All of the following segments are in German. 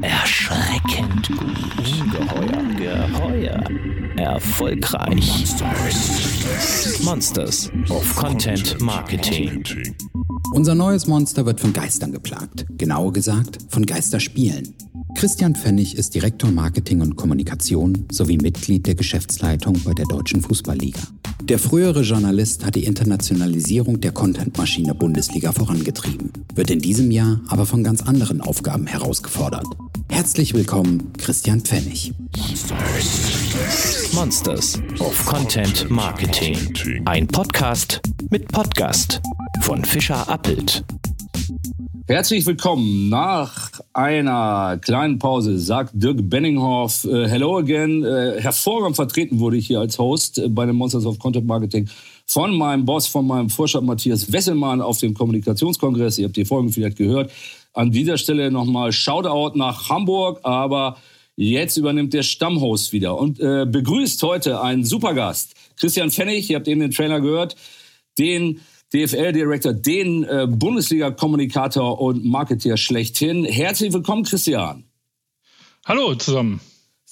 Erschreckend gut. Ungeheuer. Geheuer. Erfolgreich. Monsters of Content Marketing. Unser neues Monster wird von Geistern geplagt. Genauer gesagt, von Geisterspielen. Christian Pfennig ist Direktor Marketing und Kommunikation sowie Mitglied der Geschäftsleitung bei der Deutschen Fußballliga. Der frühere Journalist hat die Internationalisierung der Contentmaschine Bundesliga vorangetrieben, wird in diesem Jahr aber von ganz anderen Aufgaben herausgefordert. Herzlich willkommen, Christian Pfennig. Monsters of Content Marketing. Ein Podcast mit Podcast von Fischer Appelt. Herzlich willkommen. Nach einer kleinen Pause sagt Dirk Benninghoff, äh, hello again. Äh, hervorragend vertreten wurde ich hier als Host äh, bei den Monsters of Content Marketing von meinem Boss, von meinem Vorstand Matthias Wesselmann auf dem Kommunikationskongress. Ihr habt die Folgen vielleicht gehört. An dieser Stelle nochmal Shoutout nach Hamburg, aber jetzt übernimmt der Stammhost wieder und äh, begrüßt heute einen Supergast. Christian Pfennig, ihr habt eben den Trailer gehört, den DFL-Director, den äh, Bundesliga-Kommunikator und Marketeer schlechthin. Herzlich willkommen, Christian. Hallo zusammen.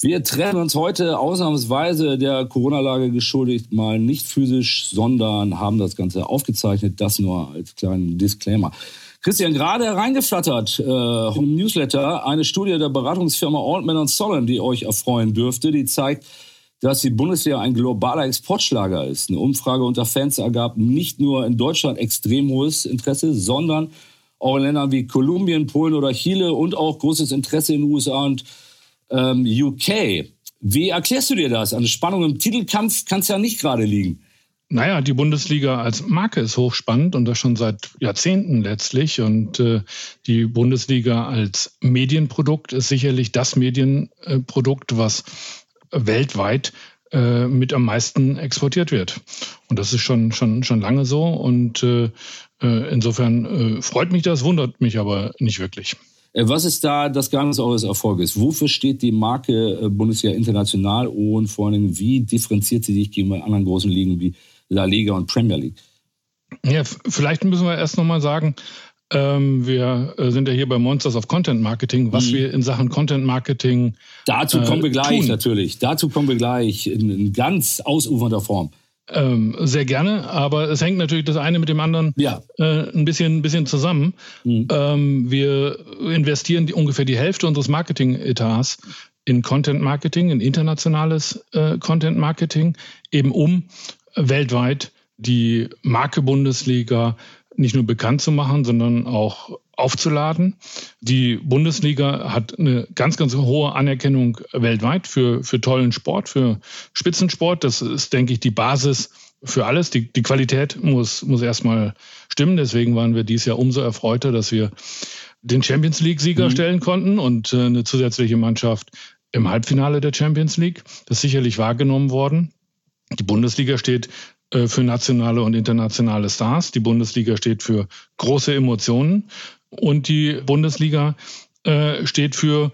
Wir treffen uns heute ausnahmsweise der Corona-Lage geschuldigt mal nicht physisch, sondern haben das Ganze aufgezeichnet. Das nur als kleinen Disclaimer. Christian, gerade hereingeflattert äh, im Newsletter eine Studie der Beratungsfirma Altman Solon, die euch erfreuen dürfte, die zeigt, dass die Bundesliga ein globaler Exportschlager ist. Eine Umfrage unter Fans ergab nicht nur in Deutschland extrem hohes Interesse, sondern auch in Ländern wie Kolumbien, Polen oder Chile und auch großes Interesse in den USA und ähm, UK. Wie erklärst du dir das? Eine Spannung im Titelkampf kann es ja nicht gerade liegen. Naja, die Bundesliga als Marke ist hochspannend und das schon seit Jahrzehnten letztlich. Und äh, die Bundesliga als Medienprodukt ist sicherlich das Medienprodukt, was weltweit äh, mit am meisten exportiert wird. Und das ist schon, schon, schon lange so. Und äh, äh insofern äh, freut mich das, wundert mich aber nicht wirklich. Äh, was ist da das Geheimnis eures Erfolges? Wofür steht die Marke Bundesliga international und vor Dingen, wie differenziert sie sich gegenüber anderen großen Ligen wie La Liga und Premier League? Ja, vielleicht müssen wir erst nochmal sagen, ähm, wir äh, sind ja hier bei Monsters of Content Marketing, was mhm. wir in Sachen Content Marketing. Dazu kommen wir gleich tun. natürlich. Dazu kommen wir gleich in, in ganz ausufernder Form. Ähm, sehr gerne, aber es hängt natürlich das eine mit dem anderen ja. äh, ein, bisschen, ein bisschen zusammen. Mhm. Ähm, wir investieren die, ungefähr die Hälfte unseres Marketing-Etats in Content Marketing, in internationales äh, Content Marketing, eben um weltweit die Marke Bundesliga nicht nur bekannt zu machen, sondern auch aufzuladen. Die Bundesliga hat eine ganz, ganz hohe Anerkennung weltweit für, für tollen Sport, für Spitzensport. Das ist, denke ich, die Basis für alles. Die, die Qualität muss, muss erstmal stimmen. Deswegen waren wir dieses Jahr umso erfreuter, dass wir den Champions League-Sieger mhm. stellen konnten und äh, eine zusätzliche Mannschaft im Halbfinale der Champions League. Das ist sicherlich wahrgenommen worden. Die Bundesliga steht für nationale und internationale Stars. Die Bundesliga steht für große Emotionen und die Bundesliga äh, steht für,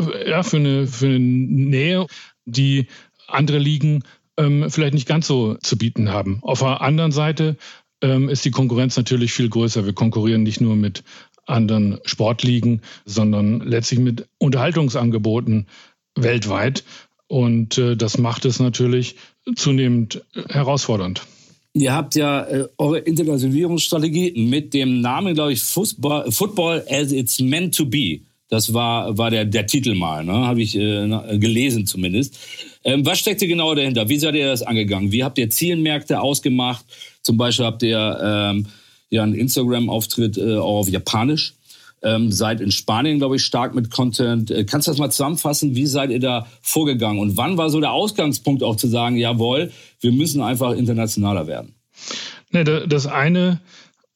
äh, ja, für, eine, für eine Nähe, die andere Ligen ähm, vielleicht nicht ganz so zu bieten haben. Auf der anderen Seite ähm, ist die Konkurrenz natürlich viel größer. Wir konkurrieren nicht nur mit anderen Sportligen, sondern letztlich mit Unterhaltungsangeboten weltweit. Und äh, das macht es natürlich zunehmend herausfordernd. Ihr habt ja äh, eure Internationalisierungsstrategie mit dem Namen, glaube ich, Fußball, Football as it's meant to be. Das war, war der, der Titel mal, ne? habe ich äh, gelesen zumindest. Ähm, was steckte genau dahinter? Wie seid ihr das angegangen? Wie habt ihr Zielmärkte ausgemacht? Zum Beispiel habt ihr ähm, ja einen Instagram-Auftritt äh, auch auf Japanisch ähm, seid in Spanien, glaube ich, stark mit Content. Äh, kannst du das mal zusammenfassen? Wie seid ihr da vorgegangen? Und wann war so der Ausgangspunkt auch zu sagen, jawohl, wir müssen einfach internationaler werden? Ne, das eine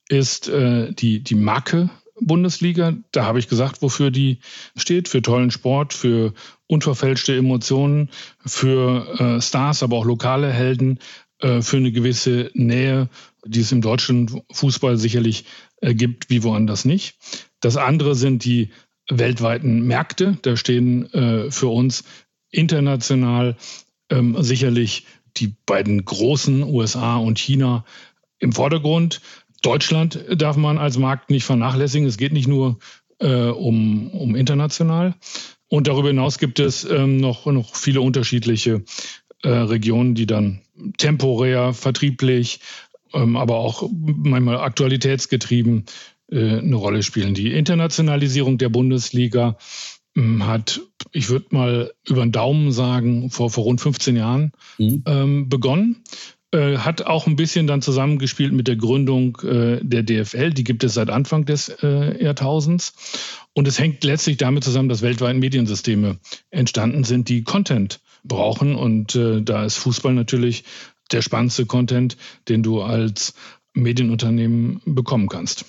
ist äh, die, die Marke Bundesliga. Da habe ich gesagt, wofür die steht. Für tollen Sport, für unverfälschte Emotionen, für äh, Stars, aber auch lokale Helden, äh, für eine gewisse Nähe, die es im deutschen Fußball sicherlich gibt, wie woanders nicht. Das andere sind die weltweiten Märkte. Da stehen äh, für uns international ähm, sicherlich die beiden großen USA und China im Vordergrund. Deutschland darf man als Markt nicht vernachlässigen. Es geht nicht nur äh, um, um international. Und darüber hinaus gibt es ähm, noch, noch viele unterschiedliche äh, Regionen, die dann temporär, vertrieblich, aber auch manchmal aktualitätsgetrieben äh, eine Rolle spielen. Die Internationalisierung der Bundesliga ähm, hat, ich würde mal über den Daumen sagen, vor, vor rund 15 Jahren mhm. ähm, begonnen. Äh, hat auch ein bisschen dann zusammengespielt mit der Gründung äh, der DFL. Die gibt es seit Anfang des äh, Jahrtausends. Und es hängt letztlich damit zusammen, dass weltweit Mediensysteme entstanden sind, die Content brauchen. Und da ist Fußball natürlich der spannendste Content, den du als Medienunternehmen bekommen kannst.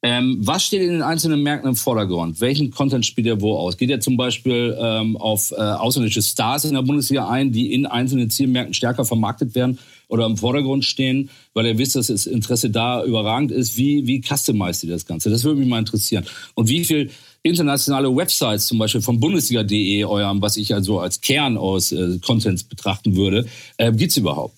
Ähm, was steht in den einzelnen Märkten im Vordergrund? Welchen Content spielt ihr wo aus? Geht ihr zum Beispiel ähm, auf äh, ausländische Stars in der Bundesliga ein, die in einzelnen Zielmärkten stärker vermarktet werden oder im Vordergrund stehen, weil ihr wisst, dass das Interesse da überragend ist? Wie, wie customized ihr das Ganze? Das würde mich mal interessieren. Und wie viel internationale Websites, zum Beispiel von Bundesliga.de, eurem, was ich also als Kern aus äh, Contents betrachten würde, äh, gibt es überhaupt?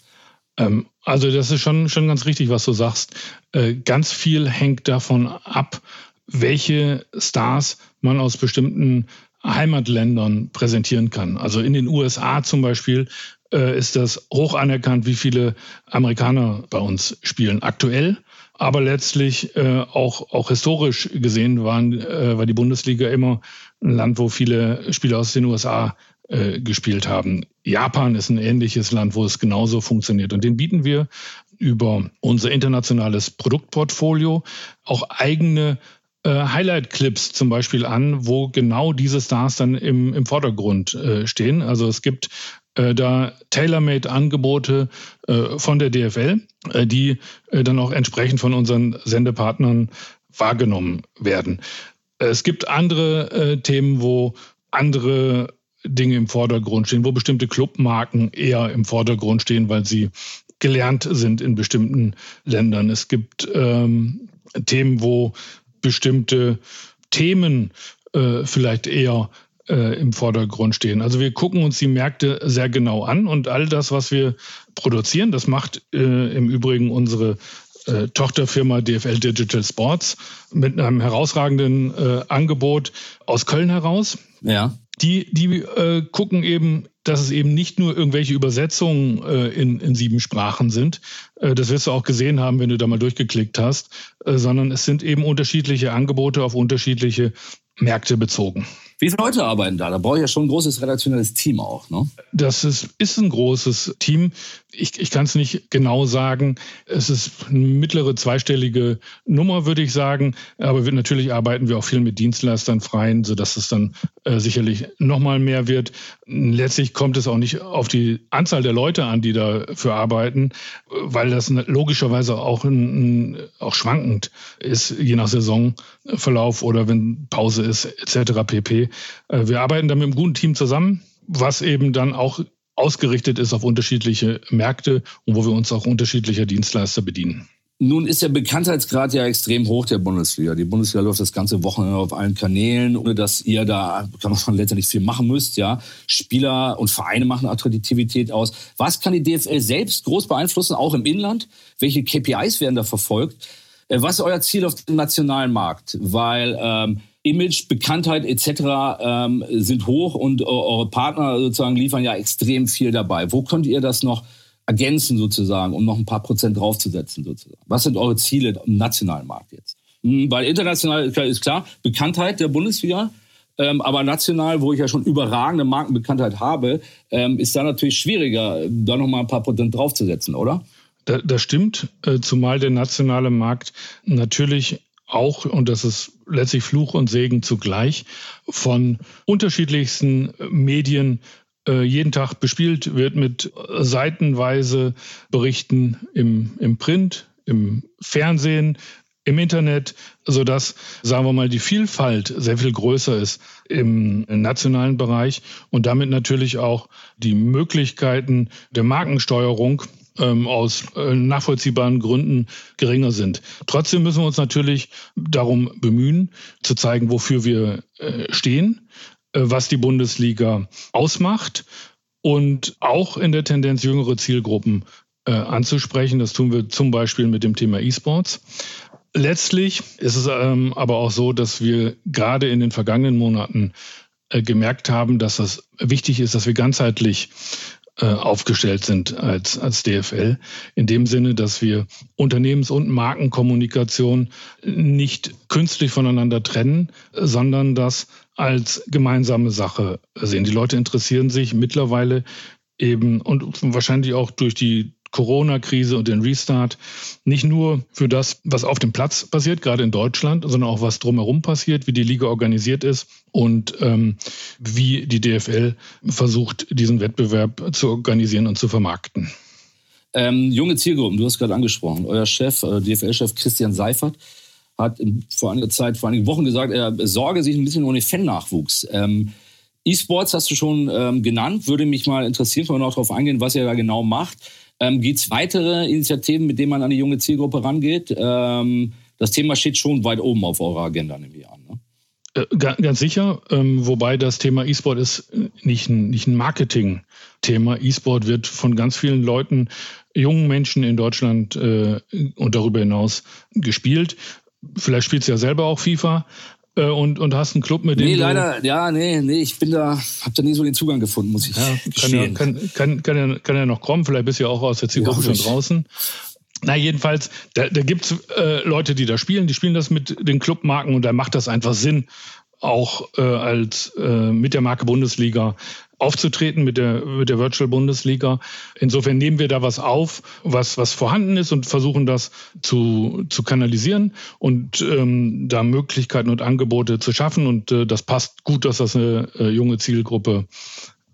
Ähm, also das ist schon, schon ganz richtig, was du sagst. Äh, ganz viel hängt davon ab, welche Stars man aus bestimmten Heimatländern präsentieren kann. Also in den USA zum Beispiel äh, ist das hoch anerkannt, wie viele Amerikaner bei uns spielen aktuell. Aber letztlich äh, auch, auch historisch gesehen waren, äh, war die Bundesliga immer ein Land, wo viele Spieler aus den USA äh, gespielt haben. Japan ist ein ähnliches Land, wo es genauso funktioniert. Und den bieten wir über unser internationales Produktportfolio auch eigene äh, Highlight-Clips zum Beispiel an, wo genau diese Stars dann im, im Vordergrund äh, stehen. Also es gibt äh, da Tailor-Made-Angebote äh, von der DFL, äh, die dann auch entsprechend von unseren Sendepartnern wahrgenommen werden. Es gibt andere Themen, wo andere Dinge im Vordergrund stehen, wo bestimmte Clubmarken eher im Vordergrund stehen, weil sie gelernt sind in bestimmten Ländern. Es gibt ähm, Themen, wo bestimmte Themen äh, vielleicht eher äh, im Vordergrund stehen. Also wir gucken uns die Märkte sehr genau an und all das, was wir produzieren, das macht äh, im Übrigen unsere äh, Tochterfirma DFL Digital Sports mit einem herausragenden äh, Angebot aus Köln heraus. Ja die, die äh, gucken eben, dass es eben nicht nur irgendwelche Übersetzungen äh, in, in sieben Sprachen sind. Äh, das wirst du auch gesehen haben, wenn du da mal durchgeklickt hast, äh, sondern es sind eben unterschiedliche Angebote auf unterschiedliche Märkte bezogen. Wie viele Leute arbeiten da? Da brauche ich ja schon ein großes redaktionelles Team auch. Ne? Das ist, ist ein großes Team. Ich, ich kann es nicht genau sagen. Es ist eine mittlere zweistellige Nummer, würde ich sagen. Aber wir, natürlich arbeiten wir auch viel mit Dienstleistern freien, sodass es dann äh, sicherlich nochmal mehr wird. Letztlich kommt es auch nicht auf die Anzahl der Leute an, die dafür arbeiten, weil das logischerweise auch, ein, auch schwankend ist, je nach Saisonverlauf oder wenn Pause ist, etc. pp. Äh, wir arbeiten da mit einem guten Team zusammen, was eben dann auch ausgerichtet ist auf unterschiedliche Märkte und wo wir uns auch unterschiedlicher Dienstleister bedienen. Nun ist der Bekanntheitsgrad ja extrem hoch der Bundesliga. Die Bundesliga läuft das ganze Wochenende auf allen Kanälen, ohne dass ihr da, kann man letztendlich viel machen müsst, ja. Spieler und Vereine machen Attraktivität aus. Was kann die DFL selbst groß beeinflussen, auch im Inland? Welche KPIs werden da verfolgt? Äh, was ist euer Ziel auf dem nationalen Markt? Weil ähm, Image, Bekanntheit etc. Ähm, sind hoch und eure Partner sozusagen liefern ja extrem viel dabei. Wo könnt ihr das noch ergänzen sozusagen, um noch ein paar Prozent draufzusetzen sozusagen? Was sind eure Ziele im nationalen Markt jetzt? Hm, weil international ist klar, Bekanntheit der Bundesliga, ähm, aber national, wo ich ja schon überragende Markenbekanntheit habe, ähm, ist da natürlich schwieriger, da noch mal ein paar Prozent draufzusetzen, oder? Das stimmt, äh, zumal der nationale Markt natürlich auch, und das ist letztlich Fluch und Segen zugleich, von unterschiedlichsten Medien äh, jeden Tag bespielt wird mit seitenweise Berichten im, im Print, im Fernsehen, im Internet, sodass, sagen wir mal, die Vielfalt sehr viel größer ist im nationalen Bereich und damit natürlich auch die Möglichkeiten der Markensteuerung ähm, aus äh, nachvollziehbaren Gründen geringer sind. Trotzdem müssen wir uns natürlich darum bemühen, zu zeigen, wofür wir äh, stehen, äh, was die Bundesliga ausmacht und auch in der Tendenz jüngere Zielgruppen äh, anzusprechen. Das tun wir zum Beispiel mit dem Thema E-Sports. Letztlich ist es ähm, aber auch so, dass wir gerade in den vergangenen Monaten äh, gemerkt haben, dass es wichtig ist, dass wir ganzheitlich aufgestellt sind als, als DFL. In dem Sinne, dass wir Unternehmens- und Markenkommunikation nicht künstlich voneinander trennen, sondern das als gemeinsame Sache sehen. Die Leute interessieren sich mittlerweile eben und wahrscheinlich auch durch die Corona-Krise und den Restart nicht nur für das, was auf dem Platz passiert, gerade in Deutschland, sondern auch was drumherum passiert, wie die Liga organisiert ist und ähm, wie die DFL versucht, diesen Wettbewerb zu organisieren und zu vermarkten. Ähm, junge Zielgruppen, du hast gerade angesprochen. Euer Chef, äh, DFL-Chef Christian Seifert, hat vor einiger Zeit, vor einigen Wochen gesagt, er sorge sich ein bisschen um den Fan-Nachwuchs. Ähm, E-Sports hast du schon ähm, genannt, würde mich mal interessieren, können wir noch darauf eingehen, was ihr da genau macht. Ähm, Gibt es weitere Initiativen, mit denen man an die junge Zielgruppe rangeht? Ähm, das Thema steht schon weit oben auf eurer Agenda, nehme ich an. Ne? Äh, ganz sicher, ähm, wobei das Thema E-Sport ist nicht ein, nicht ein Marketing-Thema. E-Sport wird von ganz vielen Leuten, jungen Menschen in Deutschland äh, und darüber hinaus gespielt. Vielleicht spielst du ja selber auch FIFA, äh, und, und hast einen Club, mit dem. Nee, leider, ja, nee, nee, ich bin da, hab da nie so den Zugang gefunden, muss ich ja, kann ja, kann, kann, kann, ja, kann ja noch kommen, vielleicht bist du ja auch aus der Zielgruppe schon draußen. Na, jedenfalls, da, da gibt es äh, Leute, die da spielen, die spielen das mit den Clubmarken und da macht das einfach Sinn, auch äh, als äh, mit der Marke Bundesliga aufzutreten mit der, mit der Virtual Bundesliga. Insofern nehmen wir da was auf, was, was vorhanden ist und versuchen das zu, zu kanalisieren und ähm, da Möglichkeiten und Angebote zu schaffen. Und äh, das passt gut, dass das eine äh, junge Zielgruppe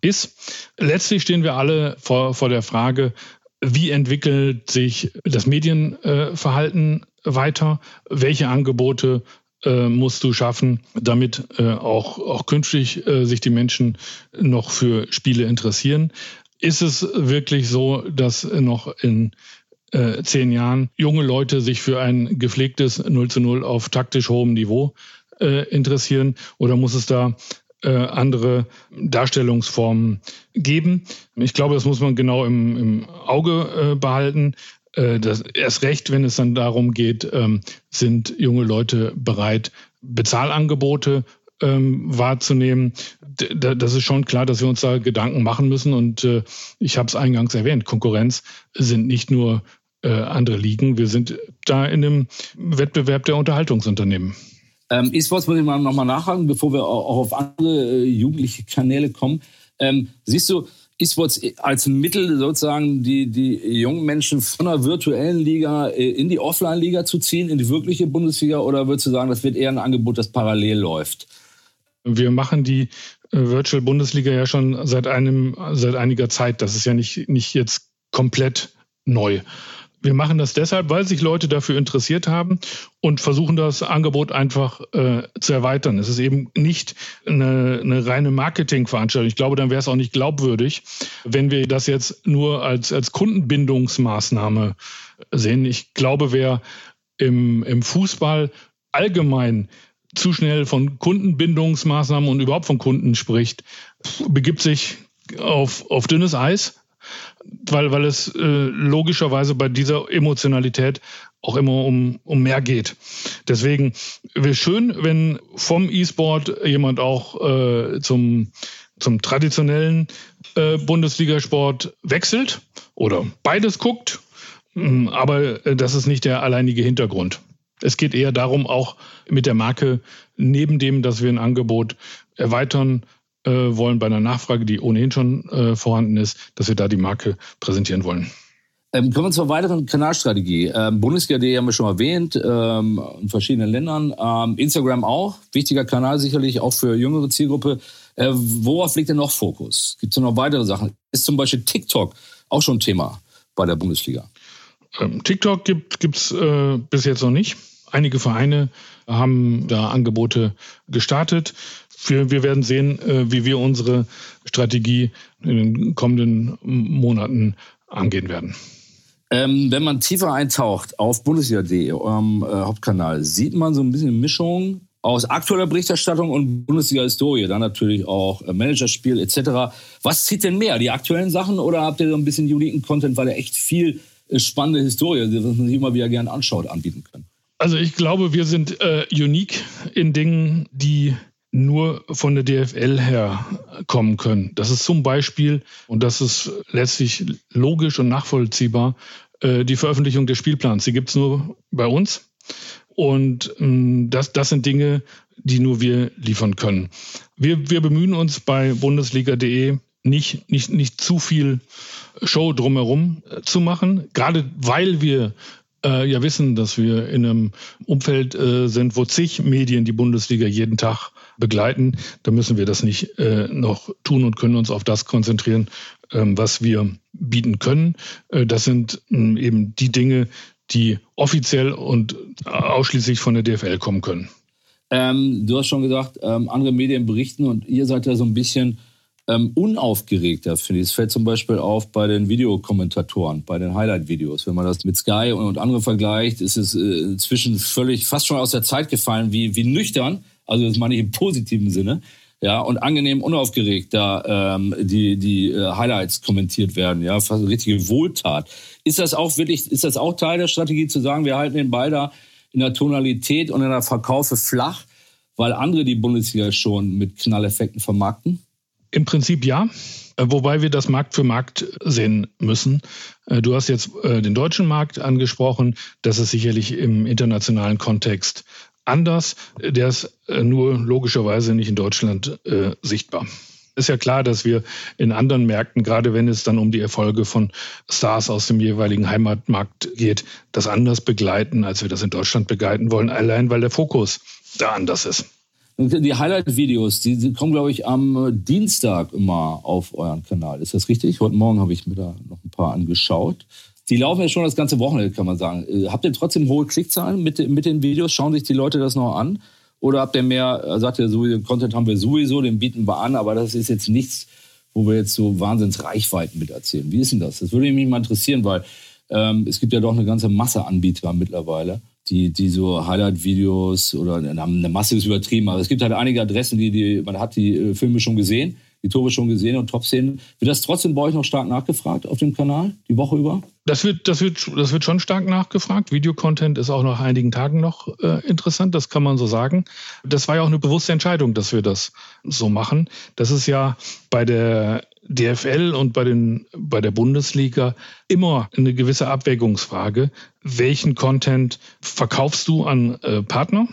ist. Letztlich stehen wir alle vor, vor der Frage, wie entwickelt sich das Medienverhalten äh, weiter? Welche Angebote äh, musst du schaffen, damit äh, auch, auch künftig äh, sich die Menschen noch für Spiele interessieren. Ist es wirklich so, dass noch in äh, zehn Jahren junge Leute sich für ein gepflegtes 0 zu 0 auf taktisch hohem Niveau äh, interessieren oder muss es da äh, andere Darstellungsformen geben? Ich glaube, das muss man genau im, im Auge behalten. Äh, das, erst recht, wenn es dann darum geht, ähm, sind junge Leute bereit, Bezahlangebote ähm, wahrzunehmen. D das ist schon klar, dass wir uns da Gedanken machen müssen. Und äh, ich habe es eingangs erwähnt, Konkurrenz sind nicht nur äh, andere Ligen, wir sind da in einem Wettbewerb der Unterhaltungsunternehmen. Ähm, E-Sports muss ich mal nochmal nachhaken, bevor wir auch auf andere äh, jugendliche Kanäle kommen. Ähm, siehst du, E-Sports als Mittel sozusagen die, die jungen Menschen von der virtuellen Liga äh, in die Offline-Liga zu ziehen, in die wirkliche Bundesliga? Oder würdest du sagen, das wird eher ein Angebot, das parallel läuft? Wir machen die äh, Virtual Bundesliga ja schon seit einem, seit einiger Zeit. Das ist ja nicht, nicht jetzt komplett neu. Wir machen das deshalb, weil sich Leute dafür interessiert haben und versuchen das Angebot einfach äh, zu erweitern. Es ist eben nicht eine, eine reine Marketingveranstaltung. Ich glaube, dann wäre es auch nicht glaubwürdig, wenn wir das jetzt nur als, als Kundenbindungsmaßnahme sehen. Ich glaube, wer im, im Fußball allgemein zu schnell von Kundenbindungsmaßnahmen und überhaupt von Kunden spricht, begibt sich auf, auf dünnes Eis weil, weil es äh, logischerweise bei dieser Emotionalität auch immer um, um mehr geht. Deswegen wäre schön, wenn vom E-Sport jemand auch äh, zum, zum traditionellen äh, Bundesligasport wechselt oder beides guckt. Mm, aber äh, das ist nicht der alleinige Hintergrund. Es geht eher darum, auch mit der Marke neben dem, dass wir ein Angebot erweitern, wollen bei einer Nachfrage, die ohnehin schon äh, vorhanden ist, dass wir da die Marke präsentieren wollen. Ähm, kommen wir zur weiteren Kanalstrategie. Ähm, Bundesliga.de haben wir schon erwähnt, ähm, in verschiedenen Ländern. Ähm, Instagram auch, wichtiger Kanal sicherlich, auch für jüngere Zielgruppe. Äh, worauf liegt denn noch Fokus? Gibt es noch weitere Sachen? Ist zum Beispiel TikTok auch schon Thema bei der Bundesliga? Ähm, TikTok gibt es äh, bis jetzt noch nicht. Einige Vereine haben da Angebote gestartet wir, wir werden sehen, äh, wie wir unsere Strategie in den kommenden Monaten angehen werden. Ähm, wenn man tiefer eintaucht auf Bundesliga.de, eurem äh, Hauptkanal, sieht man so ein bisschen Mischung aus aktueller Berichterstattung und Bundesliga-Historie, dann natürlich auch äh, Managerspiel etc. Was zieht denn mehr, die aktuellen Sachen oder habt ihr so ein bisschen uniken Content, weil ihr echt viel äh, spannende Historie, die man sich immer wieder gerne anschaut, anbieten können? Also ich glaube, wir sind äh, unique in Dingen, die nur von der DFL her kommen können. Das ist zum Beispiel, und das ist letztlich logisch und nachvollziehbar, äh, die Veröffentlichung des Spielplans. Die gibt es nur bei uns. Und ähm, das, das sind Dinge, die nur wir liefern können. Wir, wir bemühen uns bei bundesliga.de nicht, nicht, nicht zu viel Show drumherum äh, zu machen, gerade weil wir äh, ja wissen, dass wir in einem Umfeld äh, sind, wo zig Medien die Bundesliga jeden Tag begleiten. Da müssen wir das nicht äh, noch tun und können uns auf das konzentrieren, ähm, was wir bieten können. Äh, das sind ähm, eben die Dinge, die offiziell und ausschließlich von der DFL kommen können. Ähm, du hast schon gesagt, ähm, andere Medien berichten und ihr seid ja so ein bisschen ähm, unaufgeregter, finde ich. Es fällt zum Beispiel auf bei den Videokommentatoren, bei den Highlight-Videos. Wenn man das mit Sky und, und andere vergleicht, ist es äh, inzwischen völlig, fast schon aus der Zeit gefallen, wie, wie nüchtern, also das meine ich im positiven Sinne, ja, und angenehm unaufgeregt da ähm, die, die äh, Highlights kommentiert werden, ja, fast eine richtige Wohltat. Ist das auch wirklich, ist das auch Teil der Strategie zu sagen, wir halten den Ball da in der Tonalität und in der Verkaufe flach, weil andere die Bundesliga schon mit Knalleffekten vermarkten? Im Prinzip ja. Äh, wobei wir das Markt für Markt sehen müssen. Äh, du hast jetzt den deutschen Markt angesprochen. Das ist sicherlich im internationalen Kontext anders. Der ist nur logischerweise nicht in Deutschland äh, sichtbar. Ist ja klar, dass wir in anderen Märkten, gerade wenn es dann um die Erfolge von Stars aus dem jeweiligen Heimatmarkt geht, das anders begleiten, als wir das in Deutschland begleiten wollen, allein weil der Fokus da anders ist. Die Highlight-Videos, die, kommen, glaube ich, am äh, Dienstag immer auf euren Kanal. Ist das richtig? Heute Morgen habe ich mir da noch ein paar angeschaut. Die laufen ja schon das ganze Wochenende, kann man sagen. Äh, habt ihr trotzdem hohe Klickzahlen mit, mit den Videos? Schauen sich die Leute das noch an? Oder habt ihr mehr, äh, sagt ihr, sowieso, Content haben wir sowieso, den bieten wir an, aber das ist jetzt nichts, wo wir jetzt so Wahnsinnsreichweiten mit erzählen. Wie ist denn das? Das würde mich mal interessieren, weil ähm, es gibt ja doch eine ganze Masse Anbieter mittlerweile die, die so Highlight-Videos oder eine Masse ist übertrieben, aber es gibt halt einige Adressen, die, die man hat die äh, Filme schon gesehen, die Tore schon gesehen und Top-Szenen. Wird das trotzdem bei euch noch stark nachgefragt auf dem Kanal, die Woche über? Das wird, das wird, das wird schon stark nachgefragt. Videocontent ist auch nach einigen Tagen noch äh, interessant, das kann man so sagen. Das war ja auch eine bewusste Entscheidung, dass wir das so machen. Das ist ja bei der DFL und bei, den, bei der Bundesliga immer eine gewisse Abwägungsfrage. Welchen Content verkaufst du an äh, Partner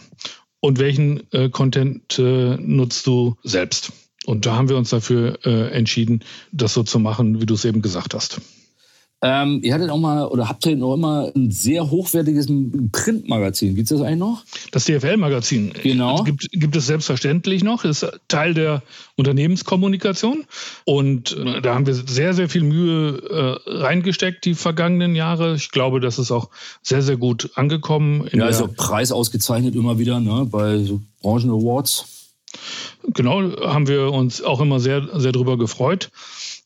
und welchen äh, Content äh, nutzt du selbst? Und da haben wir uns dafür äh, entschieden, das so zu machen, wie du es eben gesagt hast. Ähm, ihr hattet auch mal oder habt ihr noch immer ein sehr hochwertiges Printmagazin. Gibt es das eigentlich noch? Das DFL-Magazin. Genau. Gibt, gibt es selbstverständlich noch. Ist Teil der Unternehmenskommunikation. Und äh, da haben wir sehr, sehr viel Mühe äh, reingesteckt die vergangenen Jahre. Ich glaube, das ist auch sehr, sehr gut angekommen. ja, ist auch Preis ausgezeichnet immer wieder ne, bei so Branchen-Awards. Genau, haben wir uns auch immer sehr, sehr drüber gefreut.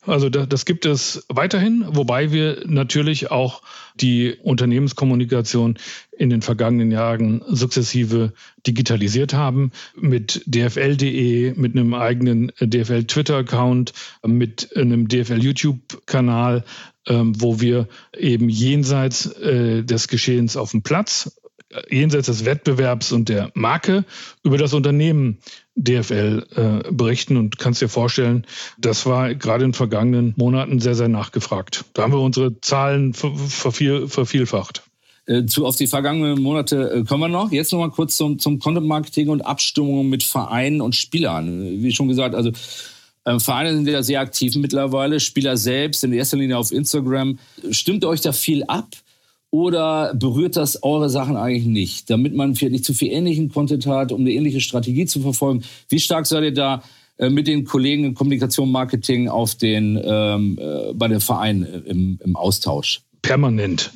Also das, das gibt es weiterhin, wobei wir natürlich auch die Unternehmenskommunikation in den vergangenen Jahren sukzessive digitalisiert haben mit dfl.de, mit einem eigenen DFL Twitter-Account, mit einem DFL YouTube-Kanal, ähm, wo wir eben jenseits äh, des Geschehens auf dem Platz jenseits des Wettbewerbs und der Marke über das Unternehmen DFL äh, berichten und kannst dir vorstellen, das war gerade in den vergangenen Monaten sehr, sehr nachgefragt. Da haben wir unsere Zahlen verviel, vervielfacht. Äh, zu, auf die vergangenen Monate äh, kommen wir noch. Jetzt noch mal kurz zum, zum Content-Marketing und Abstimmungen mit Vereinen und Spielern. Wie schon gesagt, also äh, Vereine sind ja sehr aktiv mittlerweile, Spieler selbst in erster Linie auf Instagram. Stimmt euch da viel ab? Oder berührt das eure Sachen eigentlich nicht, damit man vielleicht nicht zu viel ähnlichen Content hat, um eine ähnliche Strategie zu verfolgen? Wie stark seid ihr da äh, mit den Kollegen in Kommunikation, Marketing auf den, ähm, äh, bei den Vereinen im, im Austausch? Permanent.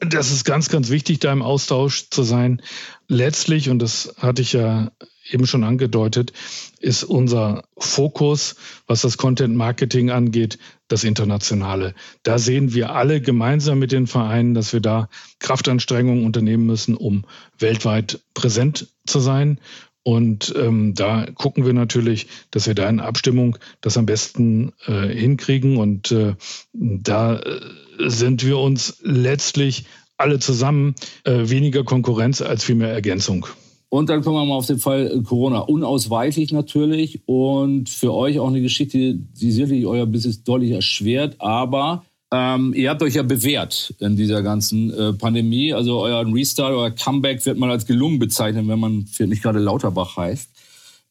Das ist ganz, ganz wichtig, da im Austausch zu sein. Letztlich, und das hatte ich ja eben schon angedeutet, ist unser Fokus, was das Content Marketing angeht, das Internationale. Da sehen wir alle gemeinsam mit den Vereinen, dass wir da Kraftanstrengungen unternehmen müssen, um weltweit präsent zu sein. Und ähm, da gucken wir natürlich, dass wir da in Abstimmung das am besten äh, hinkriegen. Und äh, da äh, sind wir uns letztlich alle zusammen äh, weniger Konkurrenz als vielmehr Ergänzung. Und dann kommen wir mal auf den Fall äh, Corona. Unausweichlich natürlich und für euch auch eine Geschichte, die sicherlich euer Business deutlich erschwert, aber ähm, ihr habt euch ja bewährt in dieser ganzen äh, Pandemie. Also euer Restart, euer Comeback wird man als gelungen bezeichnen, wenn man nicht gerade Lauterbach heißt.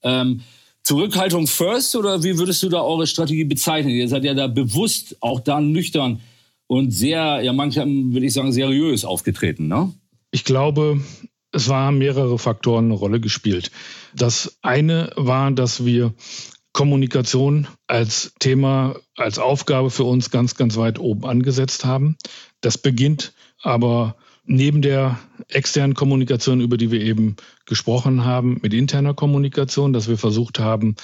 Ähm, Zurückhaltung first oder wie würdest du da eure Strategie bezeichnen? Ihr seid ja da bewusst, auch da nüchtern und sehr, ja manchmal würde ich sagen, seriös aufgetreten, ne? Ich glaube, es waren mehrere Faktoren eine Rolle gespielt. Das eine war, dass wir Kommunikation als Thema, als Aufgabe für uns ganz, ganz weit oben angesetzt haben. Das beginnt aber neben der externen Kommunikation, über die wir eben gesprochen haben, mit interner Kommunikation, dass wir versucht haben,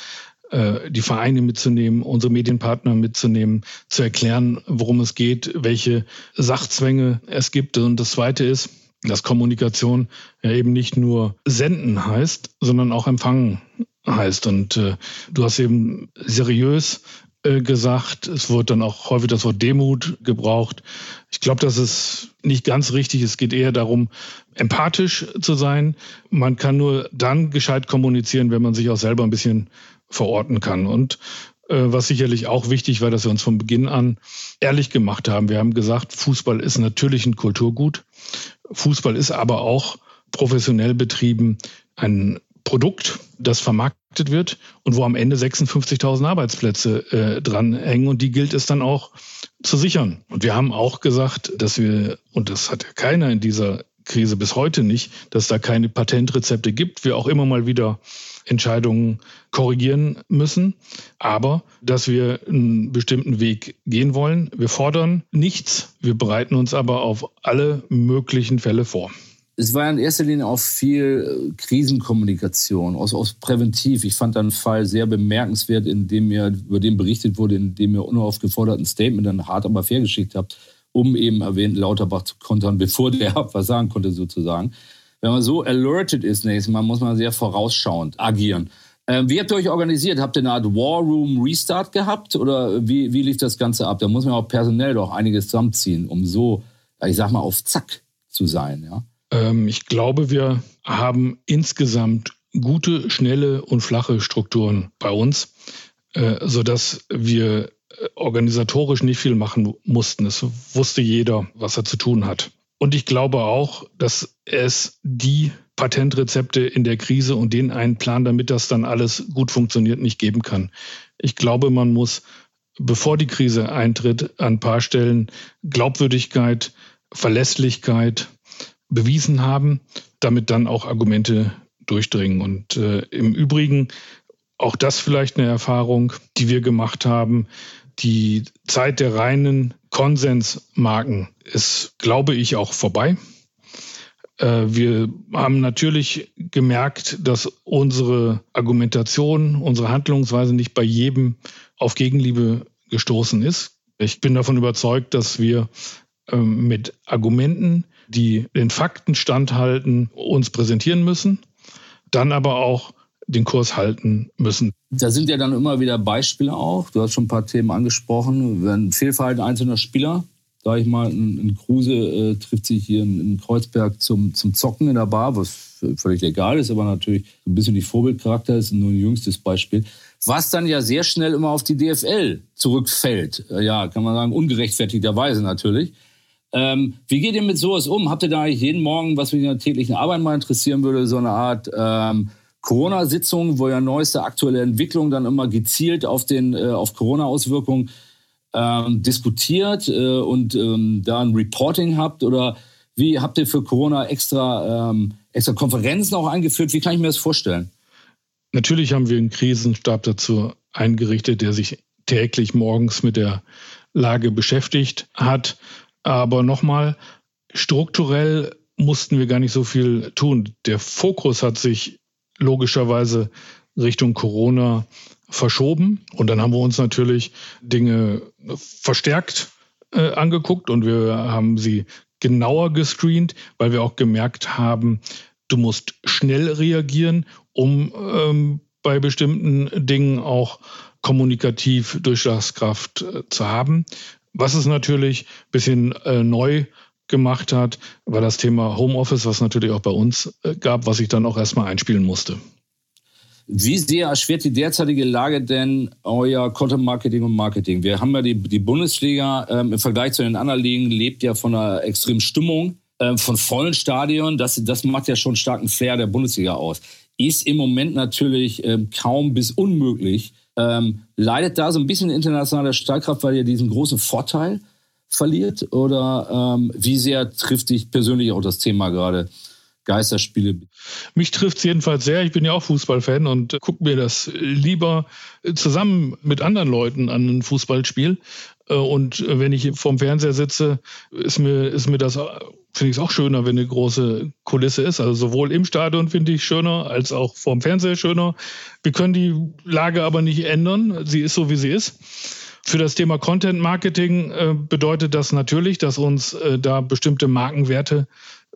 äh, die Vereine mitzunehmen, unsere Medienpartner mitzunehmen, zu erklären, worum es geht, welche Sachzwänge es gibt. Und das Zweite ist, dass Kommunikation ja eben nicht nur senden heißt, sondern auch empfangen heißt. Und äh, du hast eben seriös äh, gesagt, es wird dann auch häufig das Wort Demut gebraucht. Ich glaube, das ist nicht ganz richtig. Es geht eher darum, empathisch zu sein. Man kann nur dann gescheit kommunizieren, wenn man sich auch selber ein bisschen verorten kann. Und was sicherlich auch wichtig war, dass wir uns von Beginn an ehrlich gemacht haben. Wir haben gesagt, Fußball ist natürlich ein Kulturgut. Fußball ist aber auch professionell betrieben ein Produkt, das vermarktet wird und wo am Ende 56.000 Arbeitsplätze äh, dranhängen und die gilt es dann auch zu sichern. Und wir haben auch gesagt, dass wir, und das hat ja keiner in dieser Krise bis heute nicht, dass da keine Patentrezepte gibt, wir auch immer mal wieder Entscheidungen korrigieren müssen, aber dass wir einen bestimmten Weg gehen wollen. Wir fordern nichts, wir bereiten uns aber auf alle möglichen Fälle vor. Es war in erster Linie auch viel äh, Krisenkommunikation, aus, aus präventiv. Ich fand einen Fall sehr bemerkenswert, in dem mir, über den berichtet wurde, in dem ihr unaufgefordert ein Statement dann hart aber fair geschickt habt, um eben erwähnt Lauterbach zu kontern, bevor der was sagen konnte sozusagen. Wenn man so alerted ist nächstes Mal, muss man sehr vorausschauend agieren. Ähm, wie habt ihr euch organisiert? Habt ihr eine Art War Room Restart gehabt oder wie, wie lief das Ganze ab? Da muss man auch personell doch einiges zusammenziehen, um so, ich sag mal, auf Zack zu sein. Ja? Ähm, ich glaube, wir haben insgesamt gute, schnelle und flache Strukturen bei uns, äh, sodass wir organisatorisch nicht viel machen mussten. Es wusste jeder, was er zu tun hat. Und ich glaube auch, dass es die Patentrezepte in der Krise und den einen Plan, damit das dann alles gut funktioniert, nicht geben kann. Ich glaube, man muss, bevor die Krise eintritt, an ein paar Stellen Glaubwürdigkeit, Verlässlichkeit bewiesen haben, damit dann auch Argumente durchdringen. Und äh, im Übrigen auch das vielleicht eine Erfahrung, die wir gemacht haben. Die Zeit der reinen Konsensmarken ist, glaube ich, auch vorbei. Äh, wir haben natürlich gemerkt, dass unsere Argumentation, unsere Handlungsweise nicht bei jedem auf Gegenliebe gestoßen ist. Ich bin davon überzeugt, dass wir ähm, mit Argumenten, die den Fakten standhalten, uns präsentieren müssen, dann aber auch den Kurs halten müssen. Da sind ja dann immer wieder Beispiele auch. Du hast schon ein paar Themen angesprochen. Wenn Fehlverhalten einzelner Spieler sag ich mal, ein, Kruse äh, trifft sich hier in, in, Kreuzberg zum, zum Zocken in der Bar, was völlig legal ist, aber natürlich ein bisschen nicht Vorbildcharakter ist, nur ein jüngstes Beispiel. Was dann ja sehr schnell immer auf die DFL zurückfällt. Äh, ja, kann man sagen, ungerechtfertigterweise natürlich. Ähm, wie geht ihr mit sowas um? Habt ihr da eigentlich jeden Morgen, was mich in der täglichen Arbeit mal interessieren würde, so eine Art ähm, Corona-Sitzung, wo ja neueste aktuelle Entwicklungen dann immer gezielt auf, den, äh, auf Corona-Auswirkungen ähm, diskutiert äh, und ähm, da ein Reporting habt? Oder wie habt ihr für Corona extra, ähm, extra Konferenzen auch eingeführt? Wie kann ich mir das vorstellen? Natürlich haben wir einen Krisenstab dazu eingerichtet, der sich täglich morgens mit der Lage beschäftigt hat. Aber nochmal, strukturell mussten wir gar nicht so viel tun. Der Fokus hat sich logischerweise Richtung Corona verschoben. Und dann haben wir uns natürlich Dinge verstärkt äh, angeguckt und wir haben sie genauer gescreent, weil wir auch gemerkt haben, du musst schnell reagieren, um ähm, bei bestimmten Dingen auch kommunikativ Durchschlagskraft äh, zu haben. Was es natürlich ein bisschen äh, neu gemacht hat, war das Thema Homeoffice, was natürlich auch bei uns äh, gab, was ich dann auch erstmal einspielen musste. Wie sehr erschwert die derzeitige Lage denn euer Content Marketing und Marketing? Wir haben ja die, die Bundesliga ähm, im Vergleich zu den anderen Ligen lebt ja von einer extremen Stimmung, ähm, von vollen Stadien. Das, das macht ja schon starken Flair der Bundesliga aus. Ist im Moment natürlich ähm, kaum bis unmöglich. Ähm, leidet da so ein bisschen internationale Stahlkraft, weil ihr diesen großen Vorteil verliert? Oder ähm, wie sehr trifft dich persönlich auch das Thema gerade? Geisterspiele. Mich trifft es jedenfalls sehr. Ich bin ja auch Fußballfan und gucke mir das lieber zusammen mit anderen Leuten an ein Fußballspiel. Äh, und wenn ich vorm Fernseher sitze, ist mir, ist mir das, finde ich es auch schöner, wenn eine große Kulisse ist. Also sowohl im Stadion finde ich schöner, als auch vorm Fernseher schöner. Wir können die Lage aber nicht ändern. Sie ist so, wie sie ist. Für das Thema Content Marketing äh, bedeutet das natürlich, dass uns äh, da bestimmte Markenwerte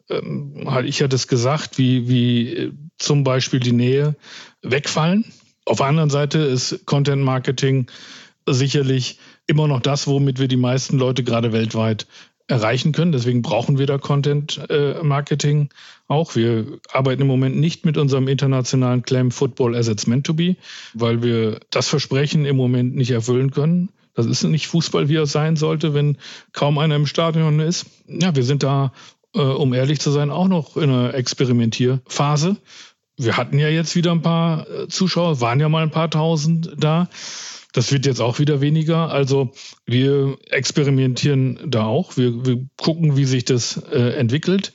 ähm, ich hatte es gesagt, wie, wie äh, zum Beispiel die Nähe wegfallen. Auf der anderen Seite ist Content Marketing sicherlich immer noch das, womit wir die meisten Leute gerade weltweit erreichen können. Deswegen brauchen wir da Content äh, Marketing auch. Wir arbeiten im Moment nicht mit unserem internationalen Claim Football as it's meant to be, weil wir das Versprechen im Moment nicht erfüllen können. Das ist nicht Fußball, wie er sein sollte, wenn kaum einer im Stadion ist. Ja, wir sind da äh, um ehrlich zu sein, auch noch in einer Experimentierphase. Wir hatten ja jetzt wieder ein paar äh, Zuschauer, waren ja mal ein paar tausend da. Das wird jetzt auch wieder weniger. Also wir experimentieren da auch. Wir, wir gucken, wie sich das äh, entwickelt.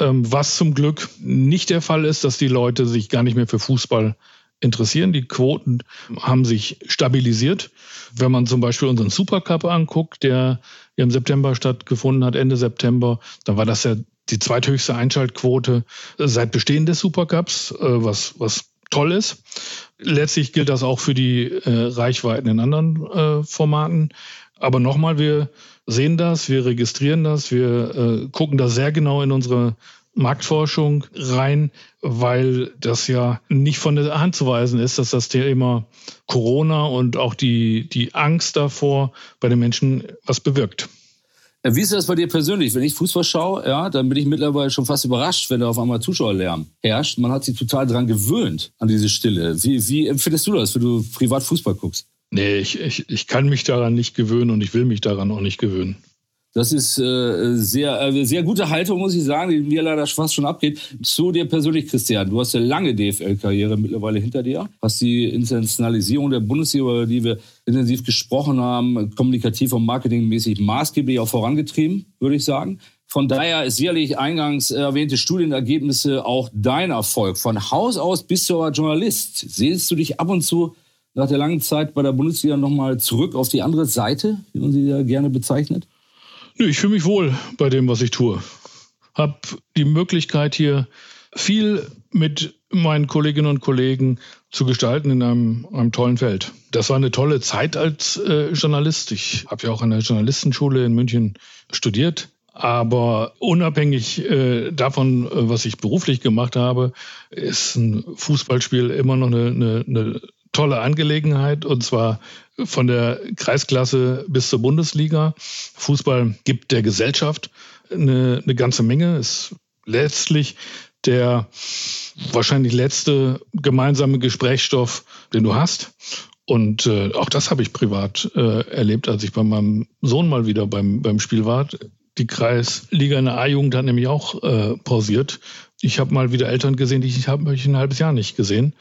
Ähm, was zum Glück nicht der Fall ist, dass die Leute sich gar nicht mehr für Fußball interessieren. Die Quoten haben sich stabilisiert. Wenn man zum Beispiel unseren Supercup anguckt, der im September stattgefunden hat, Ende September, dann war das ja die zweithöchste Einschaltquote seit Bestehen des Supercups, äh, was, was toll ist. Letztlich gilt das auch für die äh, Reichweiten in anderen äh, Formaten. Aber nochmal, wir sehen das, wir registrieren das, wir äh, gucken da sehr genau in unsere Marktforschung rein, weil das ja nicht von der Hand zu weisen ist, dass das Thema Corona und auch die, die Angst davor bei den Menschen was bewirkt. Äh, wie ist das bei dir persönlich? Wenn ich Fußball schaue, ja, dann bin ich mittlerweile schon fast überrascht, wenn da auf einmal Zuschauerlärm herrscht. Man hat sich total daran gewöhnt, an diese Stille. Wie, wie empfindest du das, wenn du privat Fußball guckst? Nee, ich, ich, ich kann mich daran nicht gewöhnen und ich will mich daran auch nicht gewöhnen. Das ist äh, sehr, äh, sehr gute Haltung, muss ich sagen, die mir leider fast schon abgeht. Zu dir persönlich, Christian. Du hast eine lange DFL-Karriere mittlerweile hinter dir. Hast die Internationalisierung der Bundesliga, über die wir intensiv gesprochen haben, kommunikativ und marketingmäßig maßgeblich auch vorangetrieben, würde ich sagen. Von daher ist sicherlich eingangs erwähnte Studienergebnisse auch dein Erfolg. Von Haus aus bist du aber Journalist. Sehnst du dich ab und zu nach der langen Zeit bei der Bundesliga nochmal zurück auf die andere Seite, wie man sie ja gerne bezeichnet? Nö, ich fühle mich wohl bei dem, was ich tue. Hab die Möglichkeit hier viel mit meinen Kolleginnen und Kollegen zu gestalten in einem, einem tollen Feld. Das war eine tolle Zeit als äh, Journalist. Ich habe ja auch an der Journalistenschule in München studiert. Aber unabhängig äh, davon, äh, was ich beruflich gemacht habe, ist ein Fußballspiel immer noch eine, eine, eine tolle Angelegenheit und zwar von der Kreisklasse bis zur Bundesliga. Fußball gibt der Gesellschaft eine, eine ganze Menge. Ist letztlich der wahrscheinlich letzte gemeinsame Gesprächsstoff, den du hast. Und äh, auch das habe ich privat äh, erlebt, als ich bei meinem Sohn mal wieder beim, beim Spiel war. Die Kreisliga in der A-Jugend hat nämlich auch äh, pausiert. Ich habe mal wieder Eltern gesehen, die ich habe ich ein halbes Jahr nicht gesehen.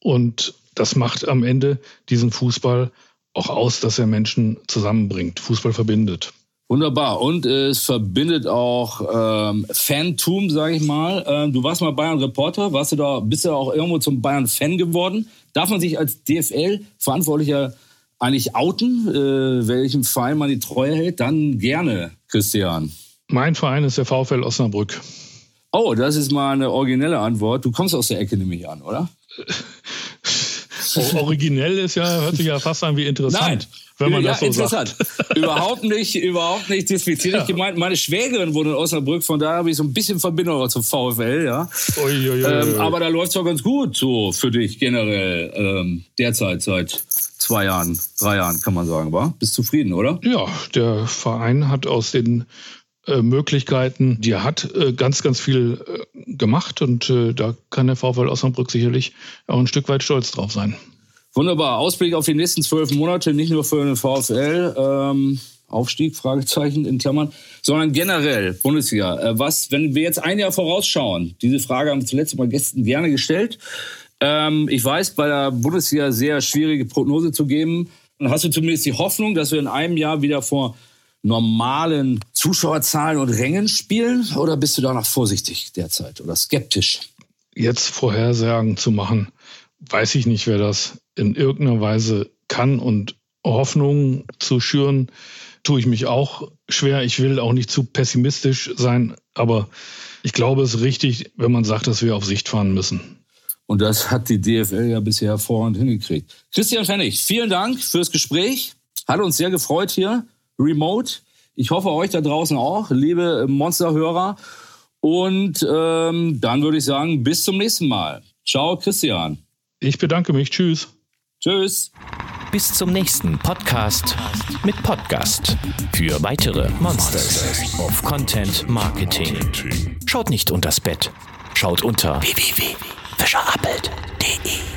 Und das macht am Ende diesen Fußball auch aus, dass er Menschen zusammenbringt. Fußball verbindet. Wunderbar. Und es verbindet auch ähm, Fantum, sage ich mal. Ähm, du warst mal Bayern-Reporter, warst du da, bist du auch irgendwo zum Bayern-Fan geworden. Darf man sich als DFL-Verantwortlicher eigentlich outen, äh, welchem Verein man die Treue hält? Dann gerne, Christian. Mein Verein ist der VfL Osnabrück. Oh, das ist mal eine originelle Antwort. Du kommst aus der Ecke nämlich an, oder? originell ist ja, hört sich ja fast an wie interessant. Nein. Wenn man ja, das so interessant. Sagt. überhaupt nicht, überhaupt nicht despektierlich ja. gemeint. Meine Schwägerin wohnt in Osnabrück, von daher habe ich so ein bisschen Verbindung zum VfL, ja. Ui, ui, ui, ähm, aber da läuft es doch ganz gut so für dich generell ähm, derzeit seit zwei Jahren, drei Jahren, kann man sagen, war? Bist zufrieden, oder? Ja, der Verein hat aus den Möglichkeiten, die er hat, äh, ganz, ganz viel äh, gemacht und da kann der VfL Osnabrück sicherlich auch ein Stück weit stolz drauf sein. Wunderbar. Ausblick auf die nächsten zwölf Monate, nicht nur für den VfL. Ähm Aufstieg, Fragezeichen in Klammern, sondern generell Bundesliga. Was, wenn wir jetzt ein Jahr vorausschauen, diese Frage haben wir zuletzt mal Gästen gerne gestellt. Ähm, ich weiß, bei der Bundesliga sehr schwierige Prognose zu geben. Hast du zumindest die Hoffnung, dass wir in einem Jahr wieder vor normalen Zuschauerzahlen und Rängen spielen? Oder bist du da noch vorsichtig derzeit oder skeptisch? Jetzt Vorhersagen zu machen, weiß ich nicht, wer das in irgendeiner Weise kann und Hoffnung zu schüren, tue ich mich auch schwer. Ich will auch nicht zu pessimistisch sein, aber ich glaube, es ist richtig, wenn man sagt, dass wir auf Sicht fahren müssen. Und das hat die DFL ja bisher hervorragend hingekriegt. Christian Fennig, vielen Dank fürs Gespräch. Hat uns sehr gefreut hier, remote. Ich hoffe, euch da draußen auch, liebe Monsterhörer. Und ähm, dann würde ich sagen, bis zum nächsten Mal. Ciao, Christian. Ich bedanke mich. Tschüss. Tschüss. Bis zum nächsten Podcast mit Podcast für weitere Monsters of Content Marketing. Schaut nicht unters Bett, schaut unter www.fischerappelt.de.